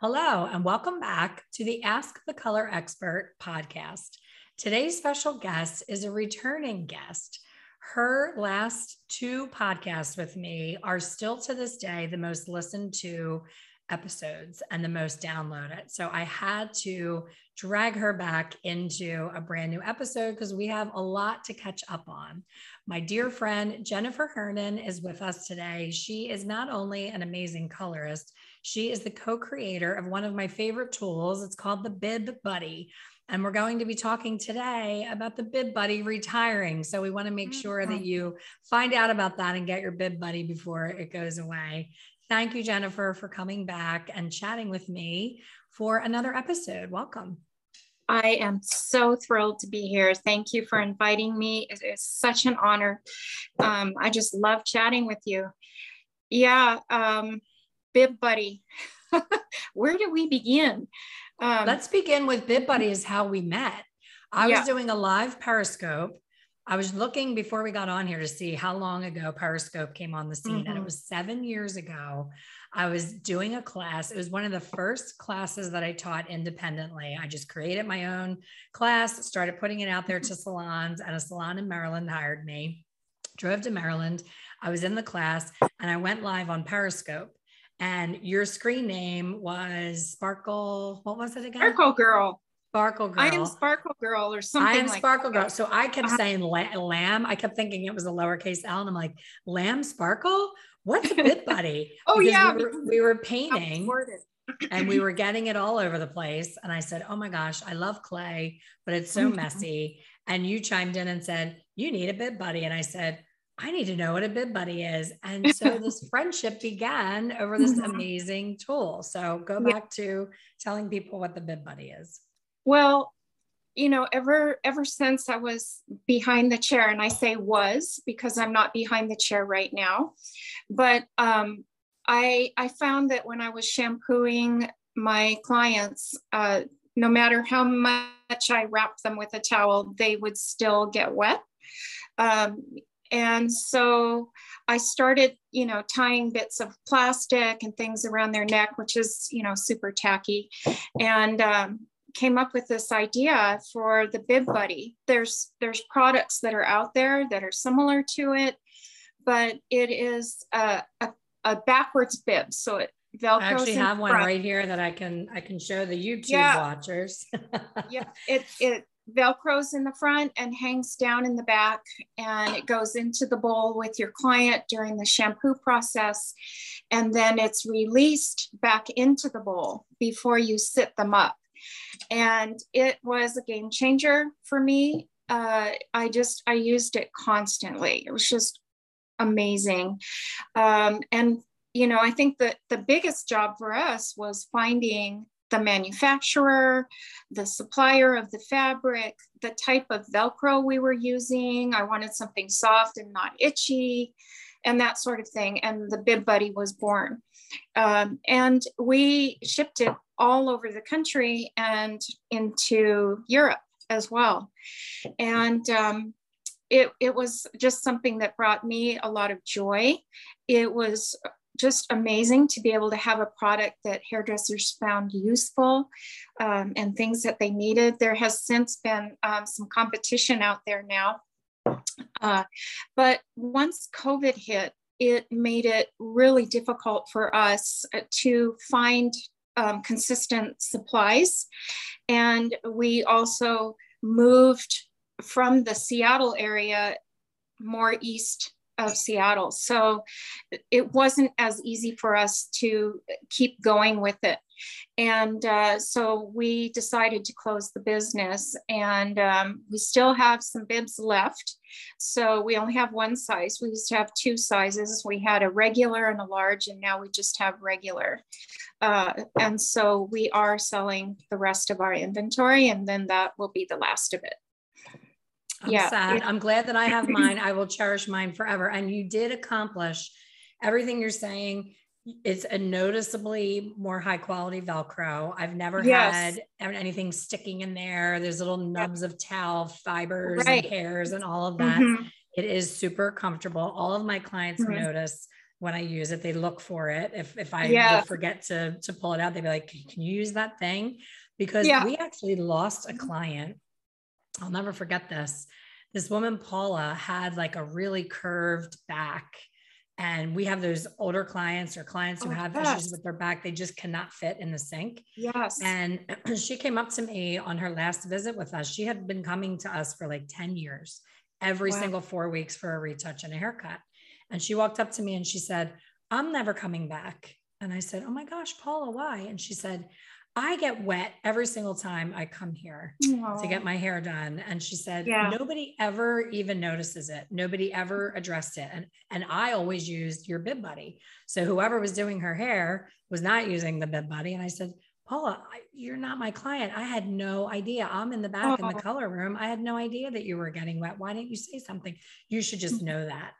Hello, and welcome back to the Ask the Color Expert podcast. Today's special guest is a returning guest. Her last two podcasts with me are still to this day the most listened to episodes and the most downloaded. So I had to drag her back into a brand new episode because we have a lot to catch up on. My dear friend Jennifer Hernan is with us today. She is not only an amazing colorist, she is the co creator of one of my favorite tools. It's called the Bib Buddy. And we're going to be talking today about the Bib Buddy retiring. So we want to make sure that mm-hmm. you find out about that and get your Bib Buddy before it goes away. Thank you, Jennifer, for coming back and chatting with me for another episode. Welcome. I am so thrilled to be here. Thank you for inviting me. It is such an honor. Um, I just love chatting with you. Yeah, um, Bib Buddy. Where do we begin? Um, Let's begin with Bib Buddy is how we met. I yeah. was doing a live Periscope. I was looking before we got on here to see how long ago Periscope came on the scene, mm-hmm. and it mm-hmm. was seven years ago. I was doing a class. It was one of the first classes that I taught independently. I just created my own class, started putting it out there to salons, and a salon in Maryland hired me. Drove to Maryland. I was in the class and I went live on Periscope and your screen name was Sparkle. What was it again? Sparkle Girl. Sparkle Girl. I am Sparkle Girl or something. I am like Sparkle that. Girl. So I kept uh-huh. saying lamb. I kept thinking it was a lowercase L, and I'm like, lamb sparkle. What's a bib buddy? oh because yeah, we were, we were painting. and we were getting it all over the place. And I said, Oh my gosh, I love clay, but it's so messy. And you chimed in and said, You need a bib buddy. And I said, I need to know what a bib buddy is. And so this friendship began over this mm-hmm. amazing tool. So go back yeah. to telling people what the bib buddy is. Well, you know, ever ever since I was behind the chair, and I say was because I'm not behind the chair right now, but um, I I found that when I was shampooing my clients, uh, no matter how much I wrapped them with a towel, they would still get wet. Um, and so I started, you know, tying bits of plastic and things around their neck, which is, you know, super tacky, and um, came up with this idea for the bib buddy. There's there's products that are out there that are similar to it, but it is a, a, a backwards bib, so it Velcros I actually have one right here that I can I can show the YouTube yeah. watchers. yeah, it it velcros in the front and hangs down in the back and it goes into the bowl with your client during the shampoo process and then it's released back into the bowl before you sit them up. And it was a game changer for me. Uh, i just i used it constantly. It was just amazing. Um, and you know i think that the biggest job for us was finding the manufacturer, the supplier of the fabric, the type of Velcro we were using. I wanted something soft and not itchy, and that sort of thing. And the Bib Buddy was born. Um, and we shipped it all over the country and into Europe as well. And um, it, it was just something that brought me a lot of joy. It was just amazing to be able to have a product that hairdressers found useful um, and things that they needed. There has since been um, some competition out there now. Uh, but once COVID hit, it made it really difficult for us uh, to find um, consistent supplies. And we also moved from the Seattle area more east of Seattle. So it wasn't as easy for us to keep going with it. And uh, so we decided to close the business, and um, we still have some bibs left. So we only have one size. We used to have two sizes. We had a regular and a large, and now we just have regular. Uh, and so we are selling the rest of our inventory, and then that will be the last of it. I'm yeah. sad. I'm glad that I have mine. I will cherish mine forever. And you did accomplish everything you're saying. It's a noticeably more high quality Velcro. I've never yes. had anything sticking in there. There's little nubs of towel fibers right. and hairs and all of that. Mm-hmm. It is super comfortable. All of my clients mm-hmm. notice when I use it. They look for it. If if I yeah. forget to to pull it out, they'd be like, "Can you use that thing?" Because yeah. we actually lost a client I'll never forget this. This woman, Paula, had like a really curved back. And we have those older clients or clients who oh, have yes. issues with their back. They just cannot fit in the sink. Yes. And she came up to me on her last visit with us. She had been coming to us for like 10 years, every wow. single four weeks for a retouch and a haircut. And she walked up to me and she said, I'm never coming back. And I said, Oh my gosh, Paula, why? And she said, I get wet every single time I come here Aww. to get my hair done. And she said, yeah. nobody ever even notices it. Nobody ever addressed it. And, and I always used your bib buddy. So whoever was doing her hair was not using the bib buddy. And I said, Paula, I, you're not my client. I had no idea. I'm in the back in the color room. I had no idea that you were getting wet. Why didn't you say something? You should just mm-hmm. know that.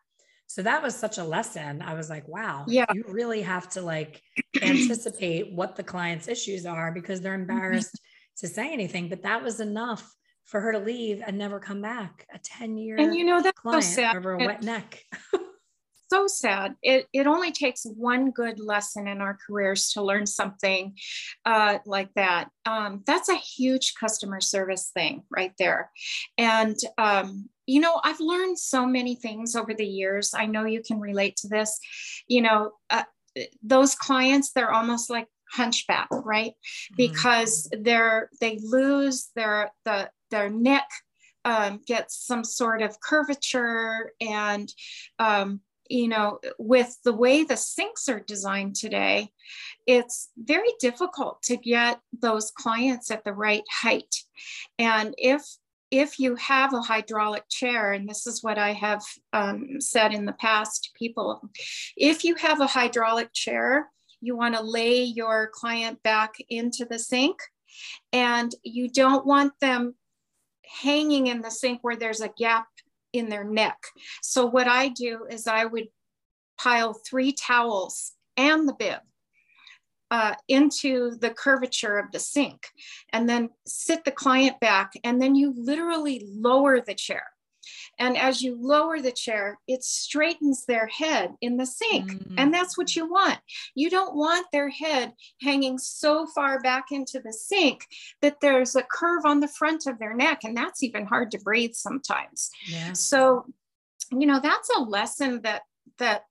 So that was such a lesson. I was like, wow, yeah. you really have to like anticipate what the client's issues are because they're mm-hmm. embarrassed to say anything. But that was enough for her to leave and never come back. A 10 year and you know that's client so sad. over a wet neck. So sad. It, it only takes one good lesson in our careers to learn something uh, like that. Um, that's a huge customer service thing right there. And um, you know, I've learned so many things over the years. I know you can relate to this. You know, uh, those clients, they're almost like hunchback, right? Mm-hmm. Because they're they lose their the their neck um, gets some sort of curvature and um, you know with the way the sinks are designed today it's very difficult to get those clients at the right height. And if if you have a hydraulic chair, and this is what I have um, said in the past to people, if you have a hydraulic chair, you want to lay your client back into the sink and you don't want them hanging in the sink where there's a gap in their neck. So, what I do is I would pile three towels and the bib uh, into the curvature of the sink and then sit the client back and then you literally lower the chair and as you lower the chair it straightens their head in the sink mm. and that's what you want you don't want their head hanging so far back into the sink that there's a curve on the front of their neck and that's even hard to breathe sometimes yeah. so you know that's a lesson that that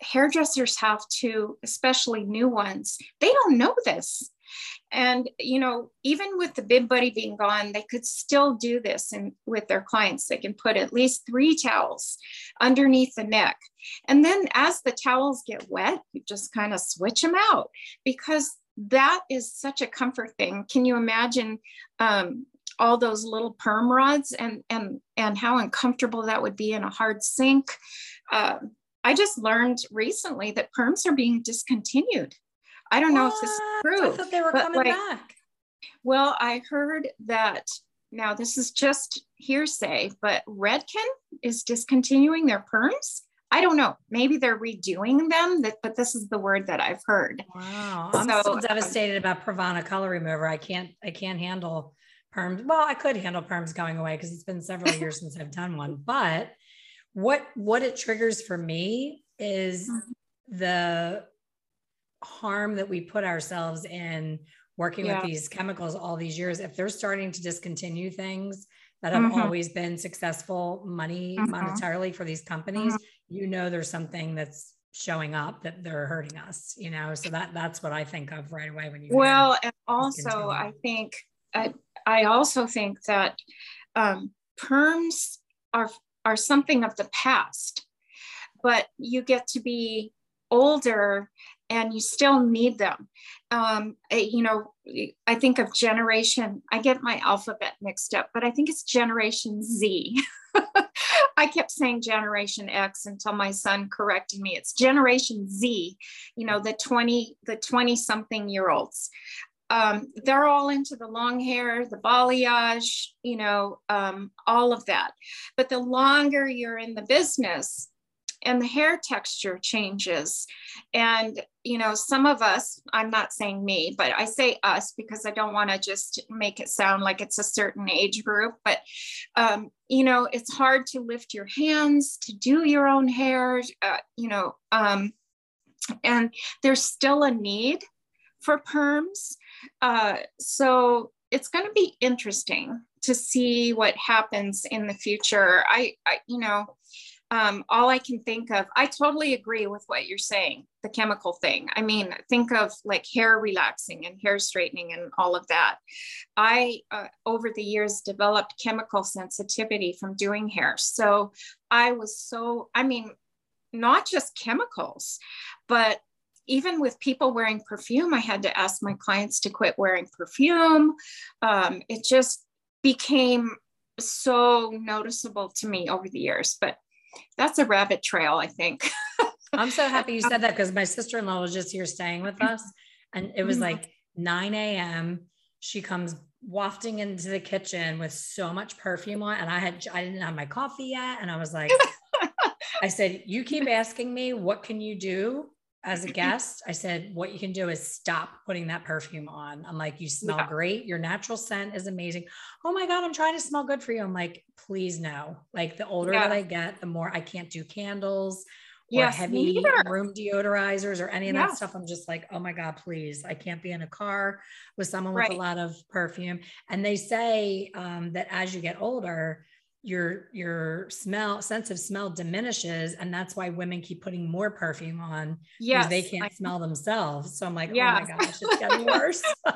hairdressers have to, especially new ones, they don't know this. And you know, even with the bib buddy being gone, they could still do this and with their clients. They can put at least three towels underneath the neck. And then as the towels get wet, you just kind of switch them out because that is such a comfort thing. Can you imagine um, all those little perm rods and and and how uncomfortable that would be in a hard sink? Uh, I just learned recently that perms are being discontinued. I don't what? know if this is true. I thought they were coming like, back. Well, I heard that now this is just hearsay, but Redken is discontinuing their perms. I don't know. Maybe they're redoing them, but this is the word that I've heard. Wow. I'm so, still devastated about Pravana color remover. I can't, I can't handle perms. Well, I could handle perms going away because it's been several years since I've done one, but what what it triggers for me is mm-hmm. the harm that we put ourselves in working yeah. with these chemicals all these years if they're starting to discontinue things that have mm-hmm. always been successful money mm-hmm. monetarily for these companies mm-hmm. you know there's something that's showing up that they're hurting us you know so that that's what i think of right away when you well and also i think I, I also think that um, perms are are something of the past but you get to be older and you still need them. Um, you know, I think of generation, I get my alphabet mixed up, but I think it's Generation Z. I kept saying Generation X until my son corrected me. It's Generation Z, you know, the 20, the 20 something year olds. Um, they're all into the long hair, the balayage, you know, um, all of that. But the longer you're in the business, and the hair texture changes. And, you know, some of us, I'm not saying me, but I say us because I don't want to just make it sound like it's a certain age group. But, um, you know, it's hard to lift your hands, to do your own hair, uh, you know, um, and there's still a need for perms. Uh, so it's going to be interesting to see what happens in the future. I, I you know, um, all I can think of, I totally agree with what you're saying, the chemical thing. I mean, think of like hair relaxing and hair straightening and all of that. I, uh, over the years, developed chemical sensitivity from doing hair. So I was so, I mean, not just chemicals, but even with people wearing perfume, I had to ask my clients to quit wearing perfume. Um, it just became so noticeable to me over the years. But that's a rabbit trail, I think. I'm so happy you said that because my sister in law was just here staying with us, and it was mm-hmm. like 9 a.m. She comes wafting into the kitchen with so much perfume on, and I had I didn't have my coffee yet, and I was like, I said, "You keep asking me what can you do." As a guest, I said, what you can do is stop putting that perfume on. I'm like, you smell yeah. great. Your natural scent is amazing. Oh my God, I'm trying to smell good for you. I'm like, please no. Like the older yeah. that I get, the more I can't do candles or yes, heavy room deodorizers or any of yeah. that stuff. I'm just like, oh my God, please. I can't be in a car with someone with right. a lot of perfume. And they say um, that as you get older, your your smell sense of smell diminishes and that's why women keep putting more perfume on yeah they can't I, smell themselves so i'm like yeah. oh my gosh it's getting worse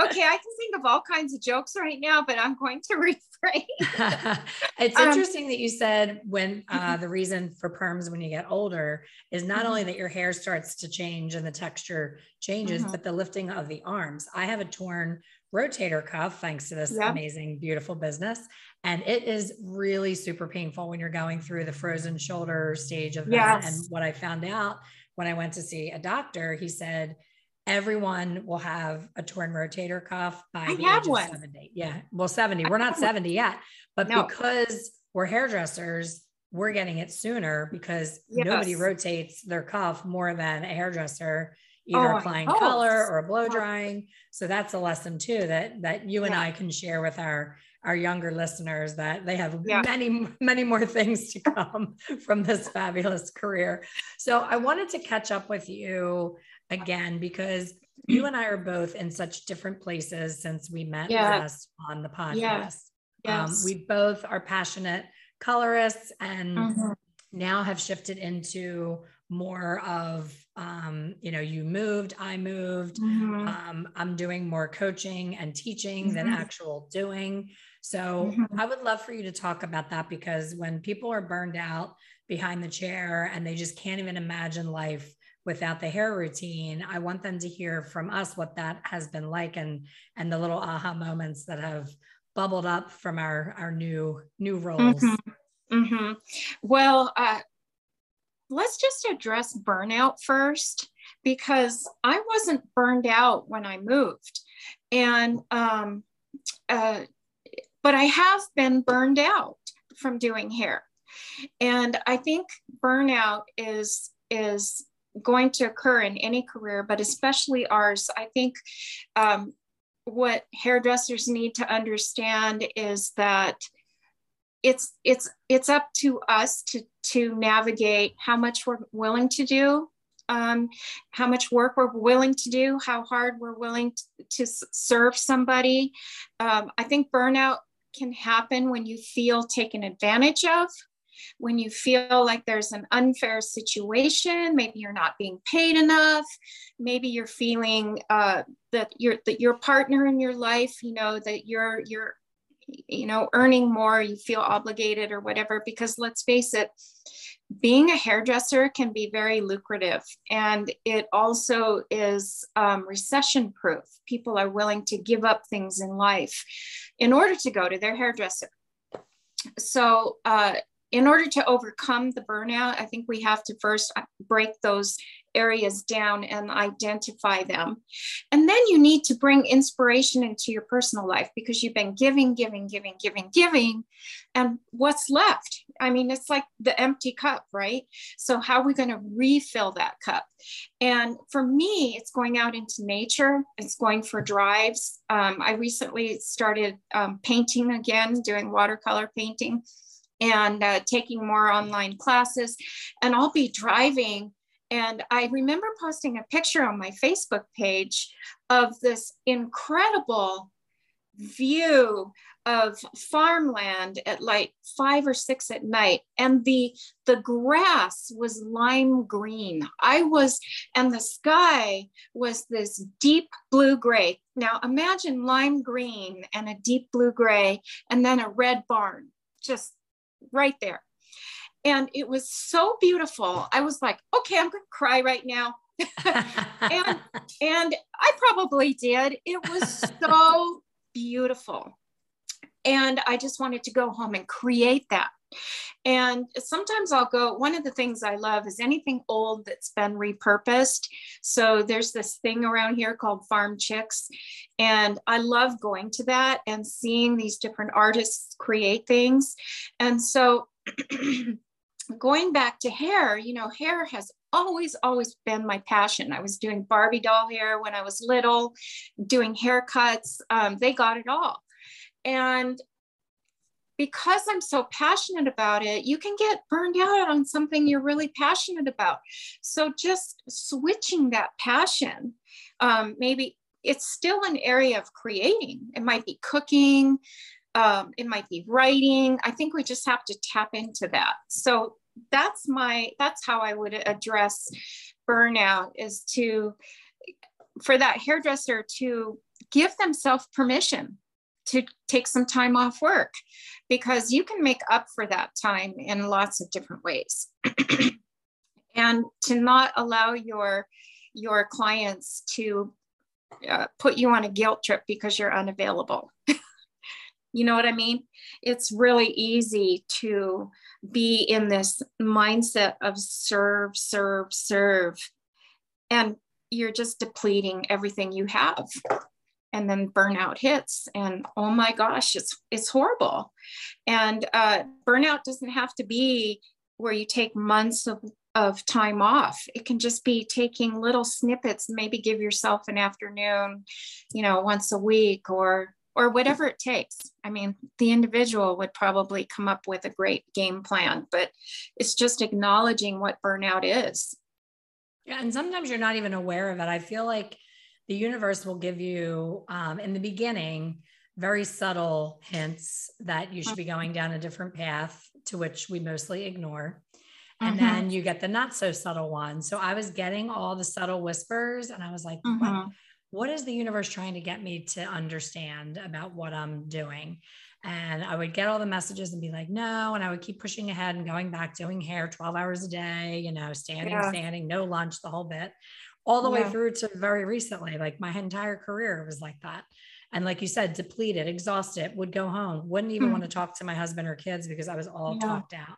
okay, I can think of all kinds of jokes right now, but I'm going to refrain. it's um, interesting that you said when uh, mm-hmm. the reason for perms when you get older is not mm-hmm. only that your hair starts to change and the texture changes, mm-hmm. but the lifting of the arms. I have a torn rotator cuff thanks to this yep. amazing, beautiful business. And it is really super painful when you're going through the frozen shoulder stage of that. Yes. And what I found out when I went to see a doctor, he said, everyone will have a torn rotator cuff by I the age one. of 70. Yeah. Well, 70. We're not 70 yet, but no. because we're hairdressers, we're getting it sooner because yes. nobody rotates their cuff more than a hairdresser, either oh, applying color or blow drying. So that's a lesson too that that you and yeah. I can share with our our younger listeners that they have yeah. many many more things to come from this fabulous career. So I wanted to catch up with you again because you and I are both in such different places since we met yeah. last on the podcast. Yes. Um, we both are passionate colorists and mm-hmm. now have shifted into more of um, you know you moved i moved mm-hmm. um, i'm doing more coaching and teaching mm-hmm. than actual doing so mm-hmm. i would love for you to talk about that because when people are burned out behind the chair and they just can't even imagine life without the hair routine i want them to hear from us what that has been like and and the little aha moments that have bubbled up from our our new new roles mm-hmm. Mm-hmm. well uh, let's just address burnout first because i wasn't burned out when i moved and um, uh, but i have been burned out from doing hair and i think burnout is is going to occur in any career, but especially ours. I think um, what hairdressers need to understand is that it's it's it's up to us to to navigate how much we're willing to do um, how much work we're willing to do how hard we're willing to, to serve somebody um, i think burnout can happen when you feel taken advantage of when you feel like there's an unfair situation, maybe you're not being paid enough, maybe you're feeling uh, that your that your partner in your life, you know, that you're you're you know, earning more, you feel obligated or whatever. Because let's face it, being a hairdresser can be very lucrative and it also is um, recession proof. People are willing to give up things in life in order to go to their hairdresser. So, uh, in order to overcome the burnout, I think we have to first break those areas down and identify them. And then you need to bring inspiration into your personal life because you've been giving, giving, giving, giving, giving. And what's left? I mean, it's like the empty cup, right? So, how are we going to refill that cup? And for me, it's going out into nature, it's going for drives. Um, I recently started um, painting again, doing watercolor painting and uh, taking more online classes. And I'll be driving and I remember posting a picture on my Facebook page of this incredible view of farmland at like five or six at night and the the grass was lime green. I was and the sky was this deep blue gray. Now imagine lime green and a deep blue gray and then a red barn just right there and it was so beautiful. I was like, okay, I'm going to cry right now. and and I probably did. It was so beautiful. And I just wanted to go home and create that. And sometimes I'll go, one of the things I love is anything old that's been repurposed. So there's this thing around here called Farm Chicks. And I love going to that and seeing these different artists create things. And so going back to hair, you know, hair has always, always been my passion. I was doing Barbie doll hair when I was little, doing haircuts. Um, they got it all. And because I'm so passionate about it, you can get burned out on something you're really passionate about. So just switching that passion, um, maybe it's still an area of creating. It might be cooking, um, it might be writing. I think we just have to tap into that. So that's my that's how I would address burnout is to for that hairdresser to give themselves permission to take some time off work because you can make up for that time in lots of different ways. And to not allow your your clients to uh, put you on a guilt trip because you're unavailable you know what i mean it's really easy to be in this mindset of serve, serve, serve. And you're just depleting everything you have. And then burnout hits, and oh my gosh, it's it's horrible. And uh, burnout doesn't have to be where you take months of of time off. It can just be taking little snippets, maybe give yourself an afternoon, you know, once a week or or whatever it takes. I mean, the individual would probably come up with a great game plan, but it's just acknowledging what burnout is. Yeah. And sometimes you're not even aware of it. I feel like the universe will give you, um, in the beginning, very subtle hints that you should be going down a different path to which we mostly ignore. And mm-hmm. then you get the not so subtle one. So I was getting all the subtle whispers and I was like, mm-hmm what is the universe trying to get me to understand about what I'm doing? And I would get all the messages and be like, no. And I would keep pushing ahead and going back, doing hair 12 hours a day, you know, standing, yeah. standing, no lunch, the whole bit, all the yeah. way through to very recently. Like my entire career was like that. And like you said, depleted, exhausted, would go home, wouldn't even mm-hmm. want to talk to my husband or kids because I was all yeah. talked out.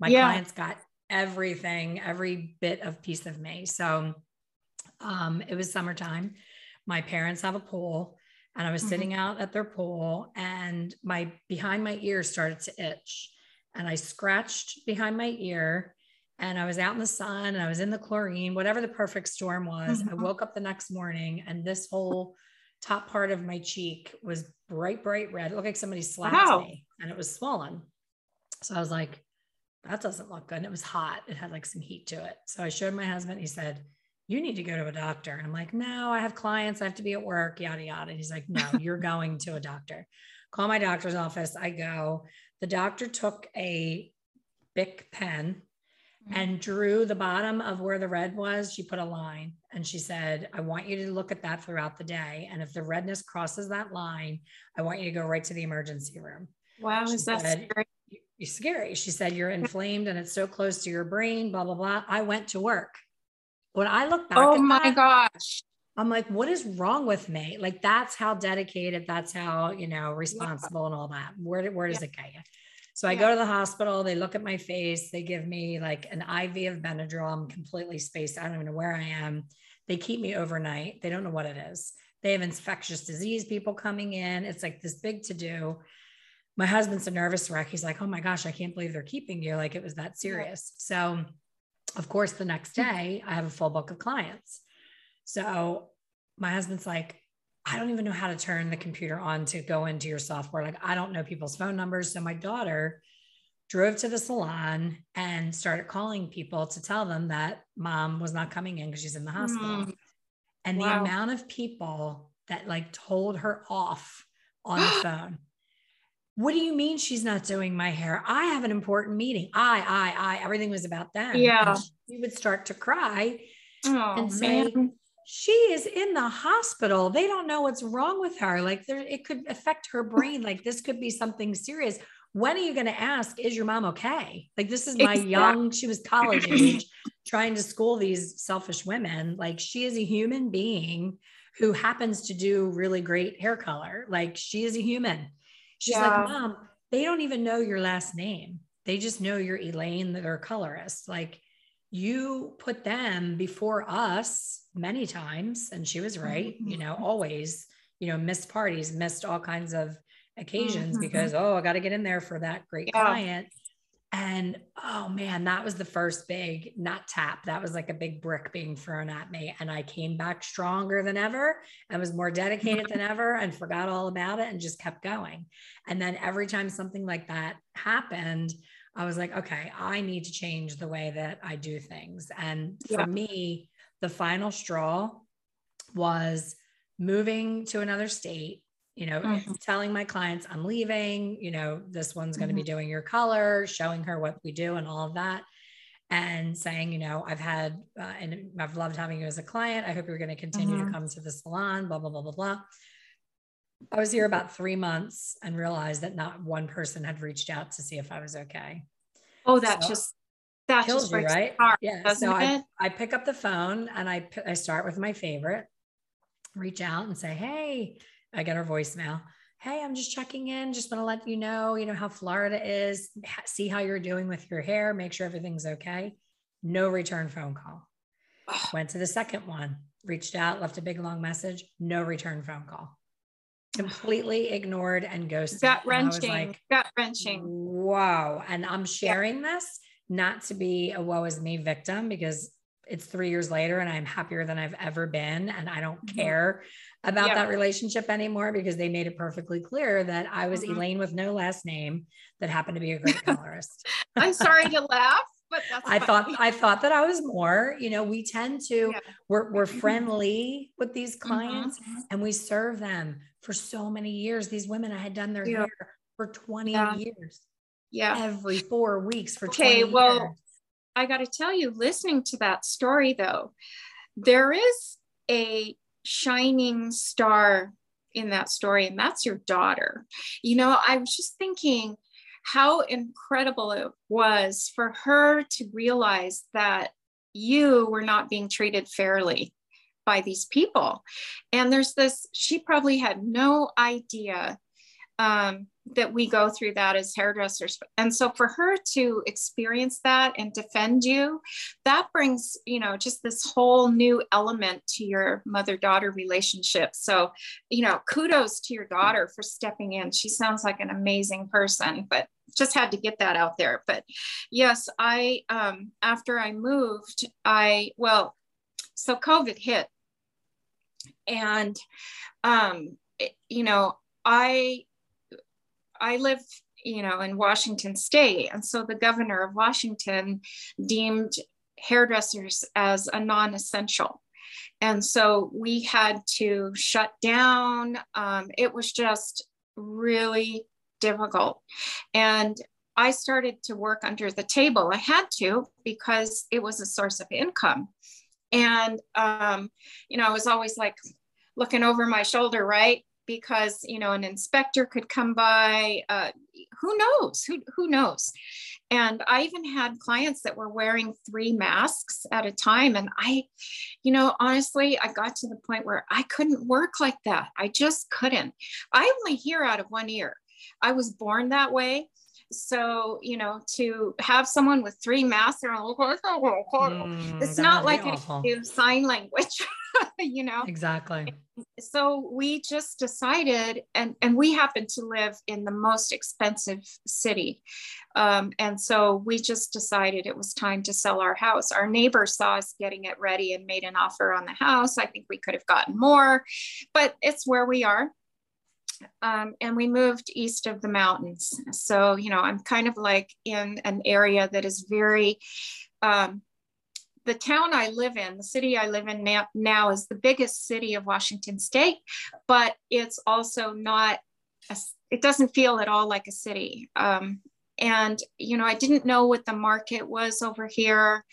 My clients got everything, every bit of piece of me. So um, it was summertime my parents have a pool and I was mm-hmm. sitting out at their pool and my behind my ear started to itch and I scratched behind my ear and I was out in the sun and I was in the chlorine, whatever the perfect storm was. Mm-hmm. I woke up the next morning and this whole top part of my cheek was bright, bright red. It looked like somebody slapped wow. me and it was swollen. So I was like, that doesn't look good. And it was hot. It had like some heat to it. So I showed my husband. He said, you need to go to a doctor. And I'm like, no, I have clients. I have to be at work, yada, yada. And he's like, no, you're going to a doctor. Call my doctor's office. I go. The doctor took a Bic pen mm-hmm. and drew the bottom of where the red was. She put a line and she said, I want you to look at that throughout the day. And if the redness crosses that line, I want you to go right to the emergency room. Wow, she is that said, scary? You're scary. She said, You're inflamed and it's so close to your brain, blah, blah, blah. I went to work. When I look back, oh my that, gosh. I'm like, what is wrong with me? Like, that's how dedicated, that's how, you know, responsible yeah. and all that. Where, where does yeah. it get you? So I go to the hospital, they look at my face, they give me like an IV of Benadryl. I'm completely spaced. I don't even know where I am. They keep me overnight. They don't know what it is. They have infectious disease people coming in. It's like this big to do. My husband's a nervous wreck. He's like, oh my gosh, I can't believe they're keeping you. Like it was that serious. So, of course, the next day I have a full book of clients. So my husband's like, I don't even know how to turn the computer on to go into your software. Like, I don't know people's phone numbers. So my daughter drove to the salon and started calling people to tell them that mom was not coming in because she's in the hospital. Mm. And wow. the amount of people that like told her off on the phone. What do you mean she's not doing my hair? I have an important meeting. I, I, I, everything was about them. Yeah. she would start to cry oh, and say, man she is in the hospital. They don't know what's wrong with her. Like there, it could affect her brain. Like this could be something serious. When are you going to ask, is your mom okay? Like this is my exactly. young, she was college age, trying to school these selfish women. Like she is a human being who happens to do really great hair color. Like she is a human. She's yeah. like, mom, they don't even know your last name. They just know you're Elaine, their colorist. Like you put them before us many times and she was right mm-hmm. you know always you know missed parties missed all kinds of occasions mm-hmm. because oh i got to get in there for that great yeah. client and oh man that was the first big not tap that was like a big brick being thrown at me and i came back stronger than ever and was more dedicated than ever and forgot all about it and just kept going and then every time something like that happened I was like, okay, I need to change the way that I do things. And for yeah. me, the final straw was moving to another state, you know, mm-hmm. telling my clients I'm leaving, you know, this one's going to mm-hmm. be doing your color, showing her what we do and all of that. And saying, you know, I've had, uh, and I've loved having you as a client. I hope you're going to continue mm-hmm. to come to the salon, blah, blah, blah, blah, blah. I was here about three months and realized that not one person had reached out to see if I was okay. Oh, that so just that kills just you, right? Heart, yeah. So I, I pick up the phone and I I start with my favorite, reach out and say, hey, I get her voicemail. Hey, I'm just checking in. Just want to let you know, you know, how Florida is. See how you're doing with your hair. Make sure everything's okay. No return phone call. Went to the second one, reached out, left a big long message. No return phone call completely ignored and ghosted. Gut wrenching. Like, gut wrenching. Wow. And I'm sharing yeah. this not to be a woe is me victim because it's three years later and I'm happier than I've ever been. And I don't mm-hmm. care about yeah. that relationship anymore because they made it perfectly clear that I was mm-hmm. Elaine with no last name that happened to be a great colorist. I'm sorry to laugh. But I funny. thought I thought that I was more, you know, we tend to yeah. we're, we're friendly with these mm-hmm. clients mm-hmm. and we serve them for so many years. These women, I had done their yeah. hair for 20 yeah. years. Yeah. Every four weeks for okay, well, years. I got to tell you, listening to that story though, there is a shining star in that story, and that's your daughter. You know, I was just thinking how incredible it was for her to realize that you were not being treated fairly by these people. And there's this, she probably had no idea um, that we go through that as hairdressers. And so for her to experience that and defend you, that brings, you know, just this whole new element to your mother daughter relationship. So, you know, kudos to your daughter for stepping in. She sounds like an amazing person, but just had to get that out there. But yes, I, um, after I moved, I, well, so COVID hit and um, you know i i live you know in washington state and so the governor of washington deemed hairdressers as a non-essential and so we had to shut down um, it was just really difficult and I started to work under the table. I had to because it was a source of income. And, um, you know, I was always like looking over my shoulder, right? Because, you know, an inspector could come by. Uh, who knows? Who, who knows? And I even had clients that were wearing three masks at a time. And I, you know, honestly, I got to the point where I couldn't work like that. I just couldn't. I only hear out of one ear. I was born that way so you know to have someone with three masks mm, it's not like sign language you know? Exactly. So we just decided and and we happen to live in the most expensive city. Um, and so we just decided it was time to sell our house. Our neighbor saw us getting it ready and made an offer on the house. I think we could have gotten more but it's where we are um, and we moved east of the mountains. So, you know, I'm kind of like in an area that is very, um, the town I live in, the city I live in now, now is the biggest city of Washington state, but it's also not, a, it doesn't feel at all like a city. Um, and, you know, I didn't know what the market was over here.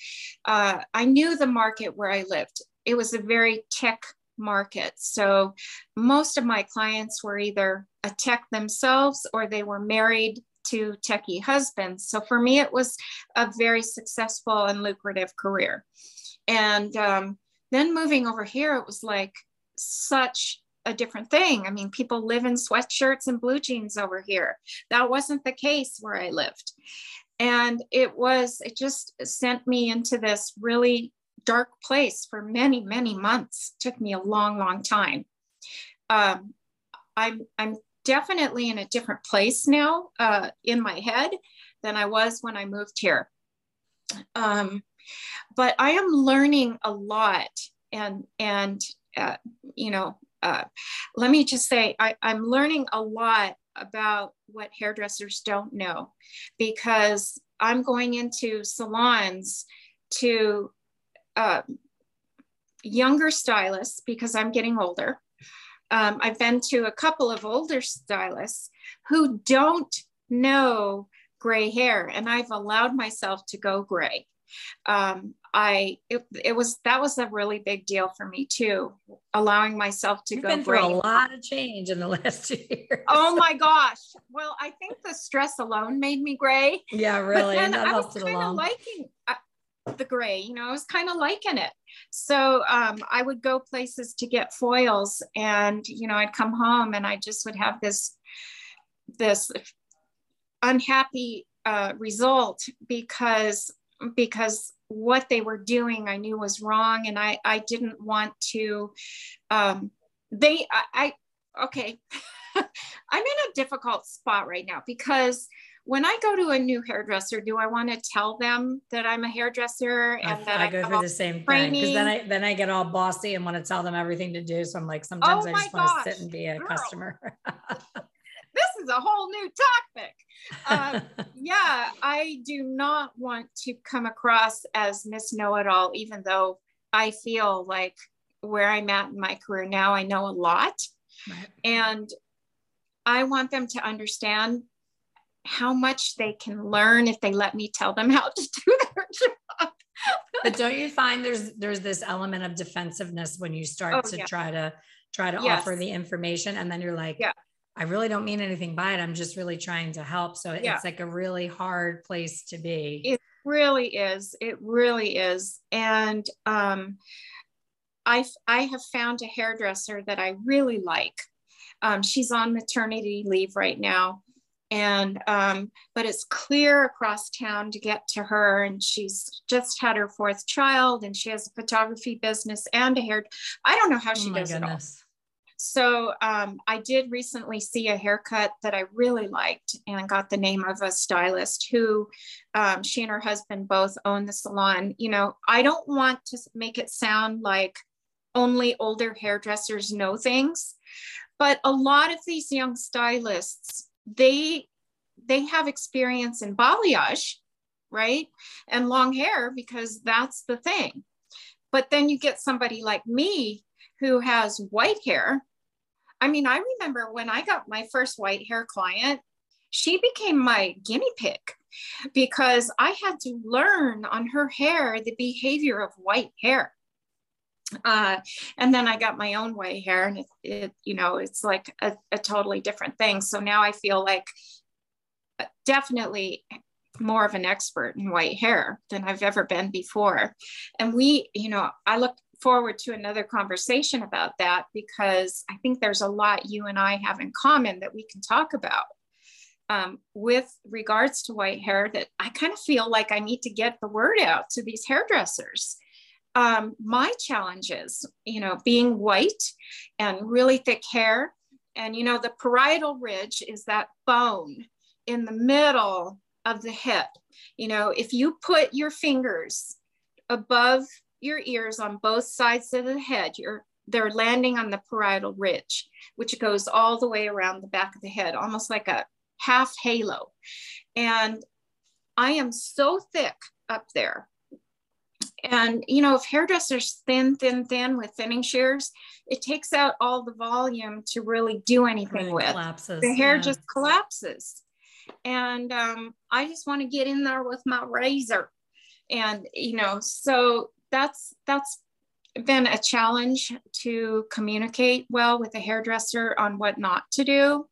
Uh, I knew the market where I lived. It was a very tech market. So most of my clients were either a tech themselves or they were married to techie husbands. So for me, it was a very successful and lucrative career. And um, then moving over here, it was like such a different thing. I mean, people live in sweatshirts and blue jeans over here. That wasn't the case where I lived. And it was, it just sent me into this really dark place for many, many months. It took me a long, long time. Um, I'm, I'm definitely in a different place now uh, in my head than I was when I moved here. Um, but I am learning a lot, and and uh, you know, uh, let me just say I, I'm learning a lot about what hairdressers don't know, because I'm going into salons to uh, younger stylists because I'm getting older. Um, I've been to a couple of older stylists who don't know gray hair, and I've allowed myself to go gray. Um, I it, it, was that was a really big deal for me too, allowing myself to You've go been gray. Through a lot of change in the last two years. Oh my gosh! Well, I think the stress alone made me gray. Yeah, really. But then I was kind of liking the gray, you know, I was kind of liking it. So um, I would go places to get foils and, you know, I'd come home and I just would have this, this unhappy uh, result because, because what they were doing I knew was wrong. And I, I didn't want to, um, they, I, I okay. I'm in a difficult spot right now because when I go to a new hairdresser, do I want to tell them that I'm a hairdresser and I, that I, I go through the same thing because then I then I get all bossy and want to tell them everything to do. So I'm like, sometimes oh I just want to sit and be a girl. customer. this is a whole new topic. Uh, yeah, I do not want to come across as Miss Know It All, even though I feel like where I'm at in my career now, I know a lot. Right. And I want them to understand how much they can learn if they let me tell them how to do their job. but don't you find there's there's this element of defensiveness when you start oh, to yeah. try to try to yes. offer the information and then you're like yeah. I really don't mean anything by it. I'm just really trying to help. So yeah. it's like a really hard place to be. It really is. It really is. And um, I I have found a hairdresser that I really like. Um, she's on maternity leave right now, and um, but it's clear across town to get to her and she's just had her fourth child and she has a photography business and a hair i don't know how she oh does goodness. it all so um, i did recently see a haircut that i really liked and got the name of a stylist who um, she and her husband both own the salon you know i don't want to make it sound like only older hairdressers know things but a lot of these young stylists they they have experience in balayage, right? And long hair because that's the thing. But then you get somebody like me who has white hair. I mean, I remember when I got my first white hair client, she became my guinea pig because I had to learn on her hair the behavior of white hair. Uh, and then I got my own white hair, and it, it you know, it's like a, a totally different thing. So now I feel like uh, definitely more of an expert in white hair than I've ever been before. And we, you know, I look forward to another conversation about that because I think there's a lot you and I have in common that we can talk about. Um, with regards to white hair, that I kind of feel like I need to get the word out to these hairdressers. Um, my challenges, you know, being white and really thick hair, and you know, the parietal ridge is that bone in the middle of the hip. You know, if you put your fingers above your ears on both sides of the head, you're they're landing on the parietal ridge, which goes all the way around the back of the head, almost like a half halo. And I am so thick up there. And, you know, if hairdressers thin, thin, thin with thinning shears, it takes out all the volume to really do anything with. Collapses, the hair yeah. just collapses. And um, I just want to get in there with my razor. And, you know, so that's that's been a challenge to communicate well with a hairdresser on what not to do.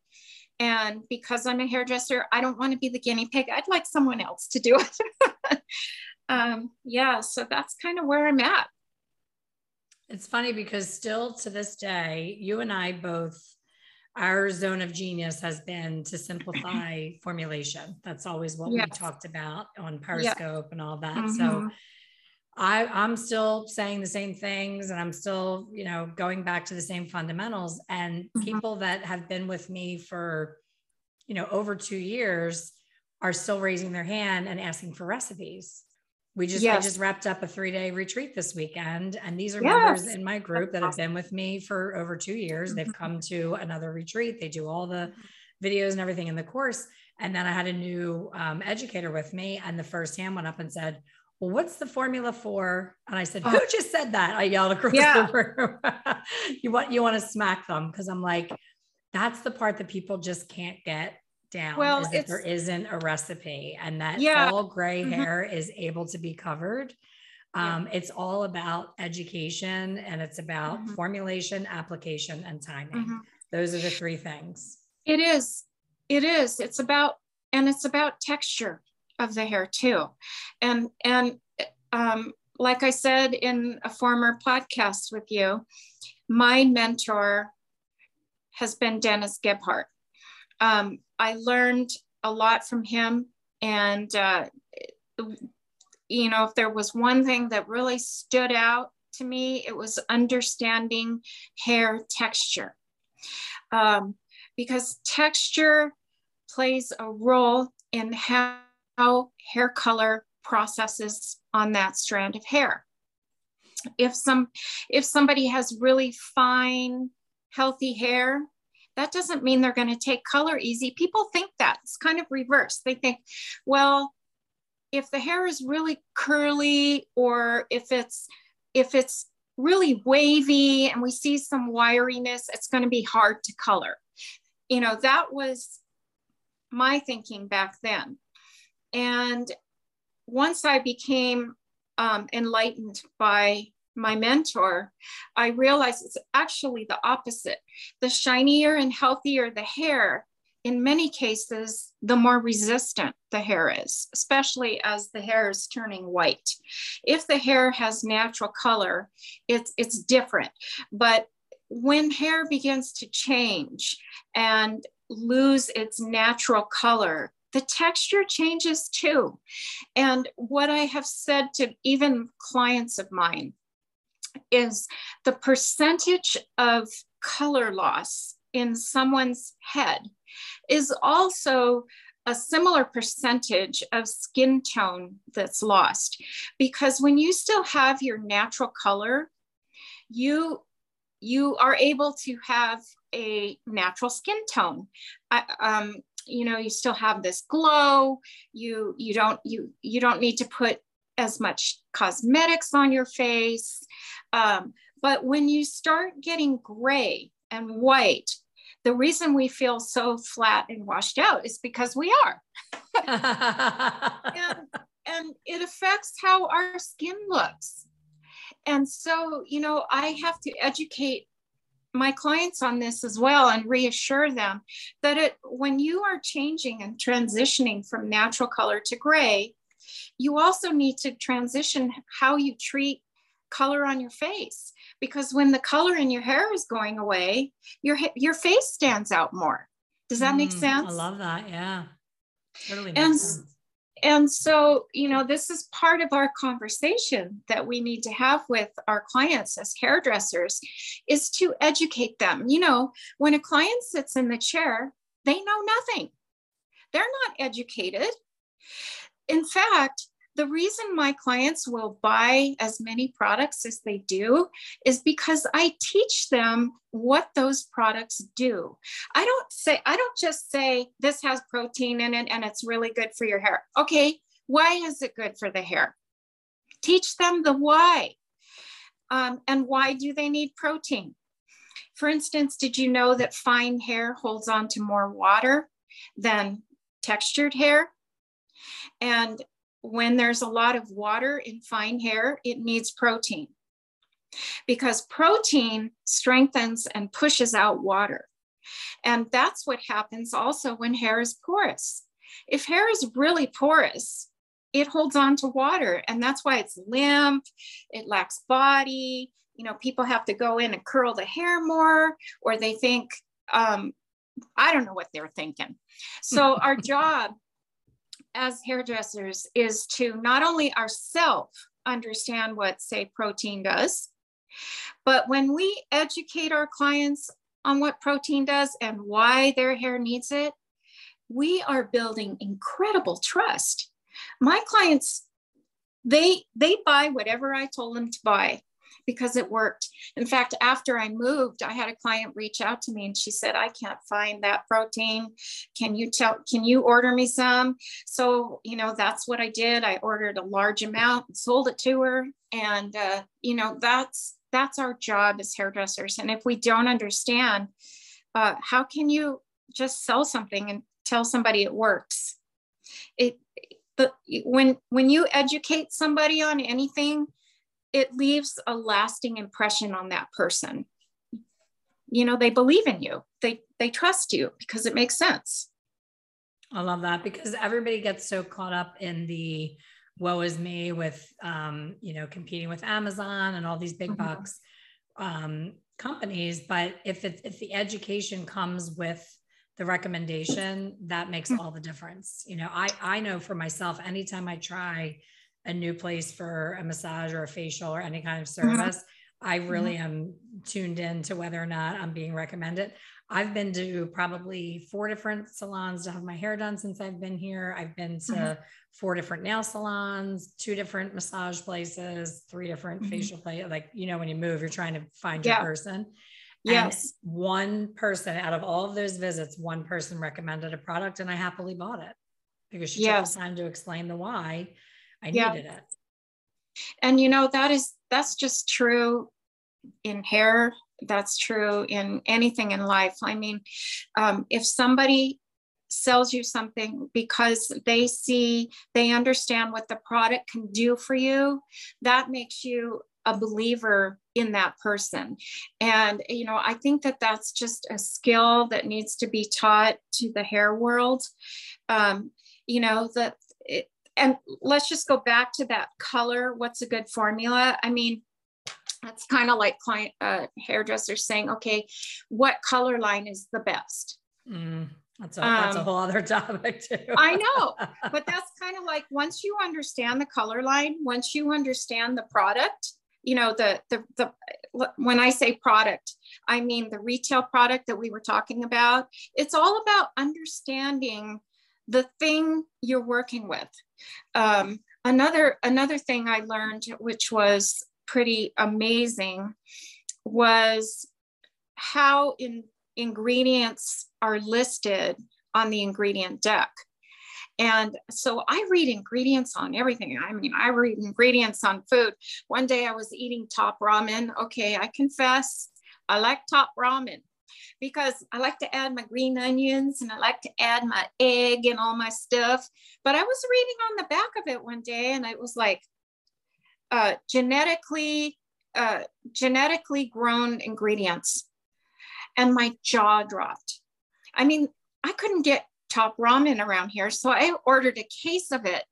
And because I'm a hairdresser, I don't want to be the guinea pig. I'd like someone else to do it. um, yeah, so that's kind of where I'm at. It's funny because still to this day, you and I both, our zone of genius has been to simplify formulation. That's always what yes. we talked about on Periscope yeah. and all that. Mm-hmm. So I, I'm still saying the same things and I'm still, you know, going back to the same fundamentals. And mm-hmm. people that have been with me for, you know, over two years are still raising their hand and asking for recipes. We just yes. I just wrapped up a three day retreat this weekend, and these are yes. members in my group that have been with me for over two years. They've mm-hmm. come to another retreat. They do all the videos and everything in the course. And then I had a new um, educator with me, and the first hand went up and said, well, what's the formula for? And I said, who oh. just said that? I yelled across yeah. the room. you want you want to smack them because I'm like, that's the part that people just can't get down. Well, is that there isn't a recipe and that yeah. all gray mm-hmm. hair is able to be covered. Um, yeah. It's all about education and it's about mm-hmm. formulation, application, and timing. Mm-hmm. Those are the three things. It is. It is. It's about, and it's about texture of the hair too. And, and um, like I said in a former podcast with you, my mentor has been Dennis Gebhardt. Um, I learned a lot from him. And, uh, you know, if there was one thing that really stood out to me, it was understanding hair texture. Um, because texture plays a role in how how hair color processes on that strand of hair. If some if somebody has really fine, healthy hair, that doesn't mean they're going to take color easy. People think that it's kind of reverse. They think, well, if the hair is really curly or if it's if it's really wavy and we see some wiriness, it's going to be hard to color. You know, that was my thinking back then. And once I became um, enlightened by my mentor, I realized it's actually the opposite. The shinier and healthier the hair, in many cases, the more resistant the hair is, especially as the hair is turning white. If the hair has natural color, it's, it's different. But when hair begins to change and lose its natural color, the texture changes too. And what I have said to even clients of mine is the percentage of color loss in someone's head is also a similar percentage of skin tone that's lost. Because when you still have your natural color, you you are able to have a natural skin tone. I, um, you know you still have this glow you you don't you you don't need to put as much cosmetics on your face um, but when you start getting gray and white the reason we feel so flat and washed out is because we are. and, and it affects how our skin looks. And so, you know, I have to educate my clients on this as well and reassure them that it when you are changing and transitioning from natural color to gray you also need to transition how you treat color on your face because when the color in your hair is going away your your face stands out more. Does that mm, make sense? i love that yeah. Totally and sense. and so you know this is part of our conversation that we need to have with our clients as hairdressers is to educate them. You know when a client sits in the chair they know nothing. They're not educated in fact the reason my clients will buy as many products as they do is because I teach them what those products do. I don't say, I don't just say this has protein in it and it's really good for your hair. Okay, why is it good for the hair? Teach them the why. Um, and why do they need protein? For instance, did you know that fine hair holds on to more water than textured hair? And when there's a lot of water in fine hair, it needs protein because protein strengthens and pushes out water. And that's what happens also when hair is porous. If hair is really porous, it holds on to water, and that's why it's limp, it lacks body. You know, people have to go in and curl the hair more, or they think, um, I don't know what they're thinking. So, our job as hairdressers is to not only ourselves understand what, say, protein does, but when we educate our clients on what protein does and why their hair needs it, we are building incredible trust. My clients, they they buy whatever I told them to buy because it worked. In fact, after I moved, I had a client reach out to me and she said, I can't find that protein. Can you tell, can you order me some? So, you know, that's what I did. I ordered a large amount and sold it to her. And, uh, you know, that's, that's our job as hairdressers. And if we don't understand, uh, how can you just sell something and tell somebody it works? It, but when when you educate somebody on anything it leaves a lasting impression on that person. You know they believe in you. They they trust you because it makes sense. I love that because everybody gets so caught up in the woe is me with um, you know competing with amazon and all these big mm-hmm. bucks um, companies. But if it's if the education comes with the recommendation that makes mm. all the difference. You know i i know for myself anytime i try a new place for a massage or a facial or any kind of mm-hmm. service, mm-hmm. I really mm-hmm. am tuned in to whether or not I'm being recommended. I've been to probably four different salons to have my hair done since I've been here. I've been to mm-hmm. four different nail salons, two different massage places, three different mm-hmm. facial places. Like, you know, when you move, you're trying to find yeah. your person. Yes. And one person out of all of those visits, one person recommended a product and I happily bought it because she yes. took the time to explain the why I yeah. needed it. And you know, that is that's just true in hair. That's true in anything in life. I mean, um, if somebody sells you something because they see, they understand what the product can do for you, that makes you a believer in that person. And, you know, I think that that's just a skill that needs to be taught to the hair world. Um, you know, that and let's just go back to that color. What's a good formula? I mean, that's kind of like client uh, hairdressers saying, okay, what color line is the best? Mm, that's, a, that's a um, whole other topic too. I know, but that's kind of like once you understand the color line, once you understand the product, you know, the, the, the, when I say product, I mean the retail product that we were talking about. It's all about understanding the thing you're working with. Um, another another thing I learned, which was pretty amazing, was how in, ingredients are listed on the ingredient deck. And so I read ingredients on everything. I mean, I read ingredients on food. One day I was eating top ramen. Okay, I confess, I like top ramen. Because I like to add my green onions and I like to add my egg and all my stuff. But I was reading on the back of it one day and it was like uh, genetically uh, genetically grown ingredients, and my jaw dropped. I mean, I couldn't get top ramen around here, so I ordered a case of it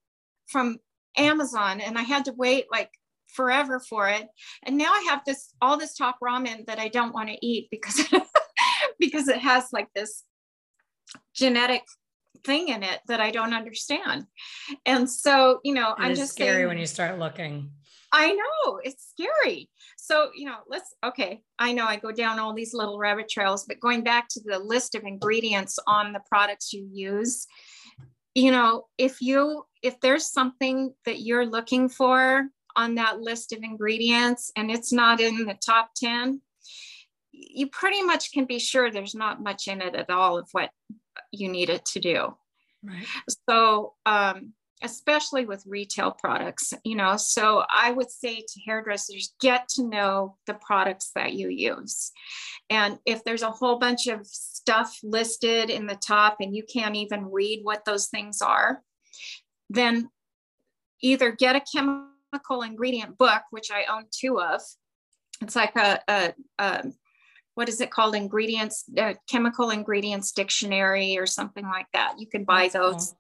from Amazon, and I had to wait like forever for it. And now I have this all this top ramen that I don't want to eat because because it has like this genetic thing in it that I don't understand. And so, you know, it I'm just scary saying, when you start looking. I know it's scary. So, you know, let's, okay, I know I go down all these little rabbit trails, but going back to the list of ingredients on the products you use, you know, if you, if there's something that you're looking for on that list of ingredients and it's not in the top 10, you pretty much can be sure there's not much in it at all of what you need it to do. Right. So, um, especially with retail products, you know, so I would say to hairdressers, get to know the products that you use. And if there's a whole bunch of stuff listed in the top and you can't even read what those things are, then either get a chemical ingredient book, which I own two of. It's like a, a, a what is it called? Ingredients, uh, chemical ingredients dictionary or something like that. You can buy those. Cool.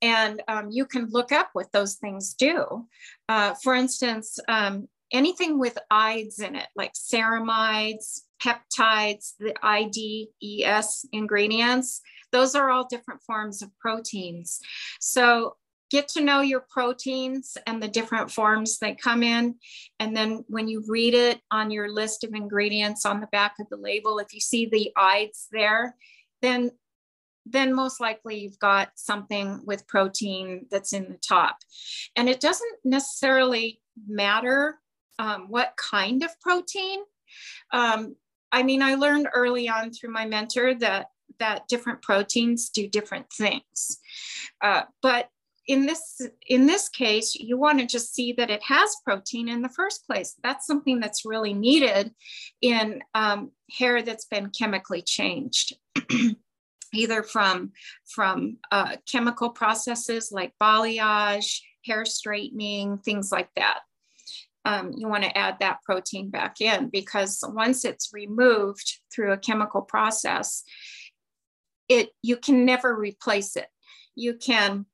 And um, you can look up what those things do. Uh, for instance, um, anything with ides in it, like ceramides, peptides, the IDES ingredients, those are all different forms of proteins. So get to know your proteins and the different forms they come in. And then when you read it on your list of ingredients on the back of the label, if you see the IDES there, then then most likely you've got something with protein that's in the top. And it doesn't necessarily matter um, what kind of protein. Um, I mean, I learned early on through my mentor that that different proteins do different things. Uh, but in this in this case you want to just see that it has protein in the first place. That's something that's really needed in um, hair that's been chemically changed either from from uh, chemical processes like balayage hair straightening things like that. Um, you want to add that protein back in because once it's removed through a chemical process it you can never replace it. You can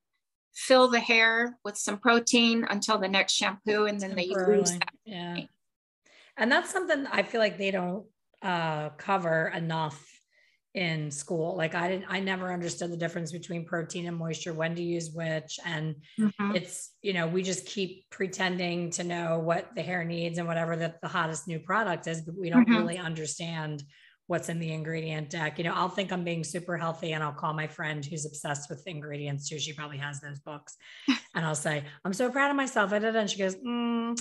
fill the hair with some protein until the next shampoo and then they lose that. Yeah. And that's something I feel like they don't uh, cover enough in school. Like I didn't, I never understood the difference between protein and moisture, when to use which. And mm-hmm. it's, you know, we just keep pretending to know what the hair needs and whatever that the hottest new product is, but we don't mm-hmm. really understand what's in the ingredient deck. You know, I'll think I'm being super healthy and I'll call my friend who's obsessed with ingredients too. She probably has those books. and I'll say, I'm so proud of myself. I did it. And she goes, mm,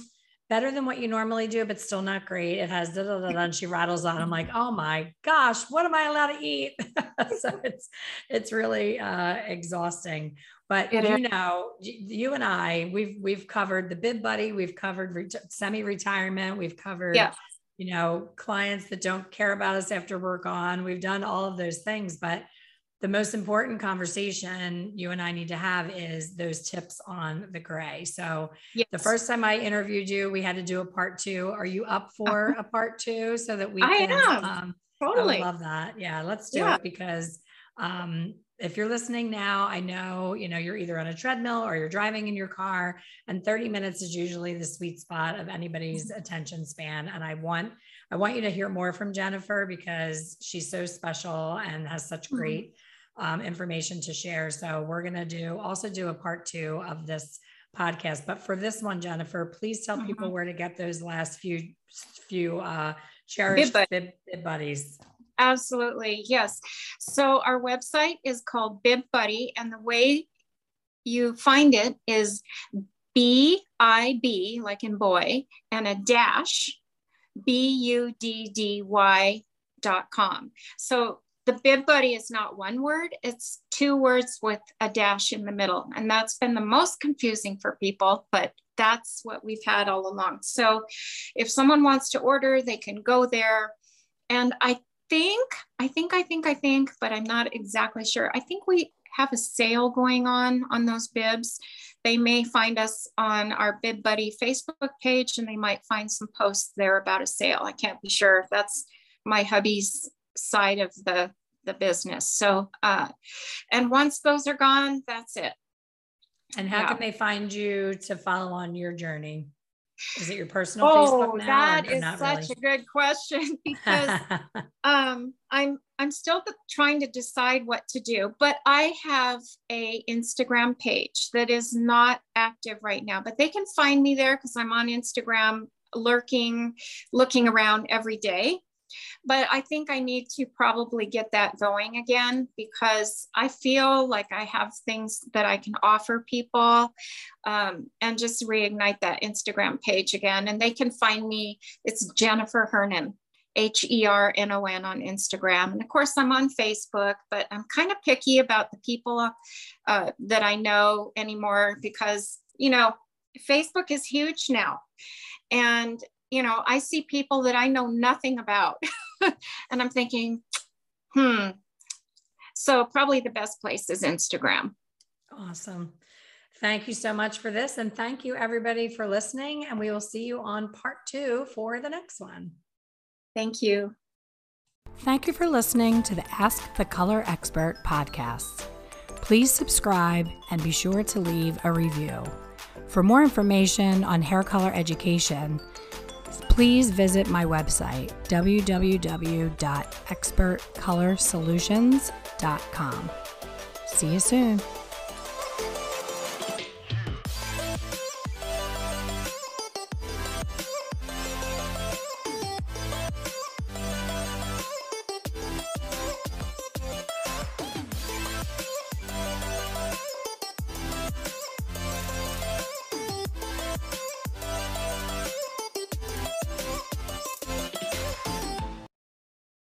better than what you normally do, but still not great. It has da da da da. And she rattles on. I'm like, oh my gosh, what am I allowed to eat? so it's it's really uh, exhausting. But it you is. know, you and I, we've we've covered the bib buddy, we've covered re- semi-retirement, we've covered yeah you know, clients that don't care about us after we're gone. We've done all of those things, but the most important conversation you and I need to have is those tips on the gray. So yes. the first time I interviewed you, we had to do a part two. Are you up for uh-huh. a part two so that we I can am. Um, totally I love that. Yeah, let's do yeah. it because um, if you're listening now, I know, you know, you're either on a treadmill or you're driving in your car and 30 minutes is usually the sweet spot of anybody's attention span. And I want, I want you to hear more from Jennifer because she's so special and has such mm-hmm. great um, information to share. So we're going to do also do a part two of this podcast. But for this one, Jennifer, please tell mm-hmm. people where to get those last few, few, uh, cherished bib, bib, bib buddies. Absolutely. Yes. So our website is called Bib Buddy, and the way you find it is B I B, like in boy, and a dash, B U D D Y dot com. So the Bib Buddy is not one word, it's two words with a dash in the middle. And that's been the most confusing for people, but that's what we've had all along. So if someone wants to order, they can go there. And I think, I think, I think, I think, but I'm not exactly sure. I think we have a sale going on on those bibs. They may find us on our Bib Buddy Facebook page and they might find some posts there about a sale. I can't be sure. If that's my hubby's side of the, the business. So, uh, and once those are gone, that's it. And how Yeah. can they find you to follow on your journey? Is it your personal Oh, Facebook now? that or such a good question because um, I'm I'm still trying to decide what to do, but I have a Instagram page that is not active right now, but they can find me there because I'm on Instagram lurking, looking around every day. But I think I need to probably get that going again because I feel like I have things that I can offer people um, and just reignite that Instagram page again. And they can find me, it's Jennifer Hernon. H E R N O N on Instagram. And of course, I'm on Facebook, but I'm kind of picky about the people uh, that I know anymore because, you know, Facebook is huge now. And, you know, I see people that I know nothing about. and I'm thinking, hmm. So, probably the best place is Instagram. awesome. Thank you so much for this. And thank you, everybody, for listening. And we will see you on part two for the next one. Thank you. Thank you for listening to the Ask the Color Expert podcast. Please subscribe and be sure to leave a review. For more information on hair color education, please visit my website, www.expertcolorsolutions.com. See you soon.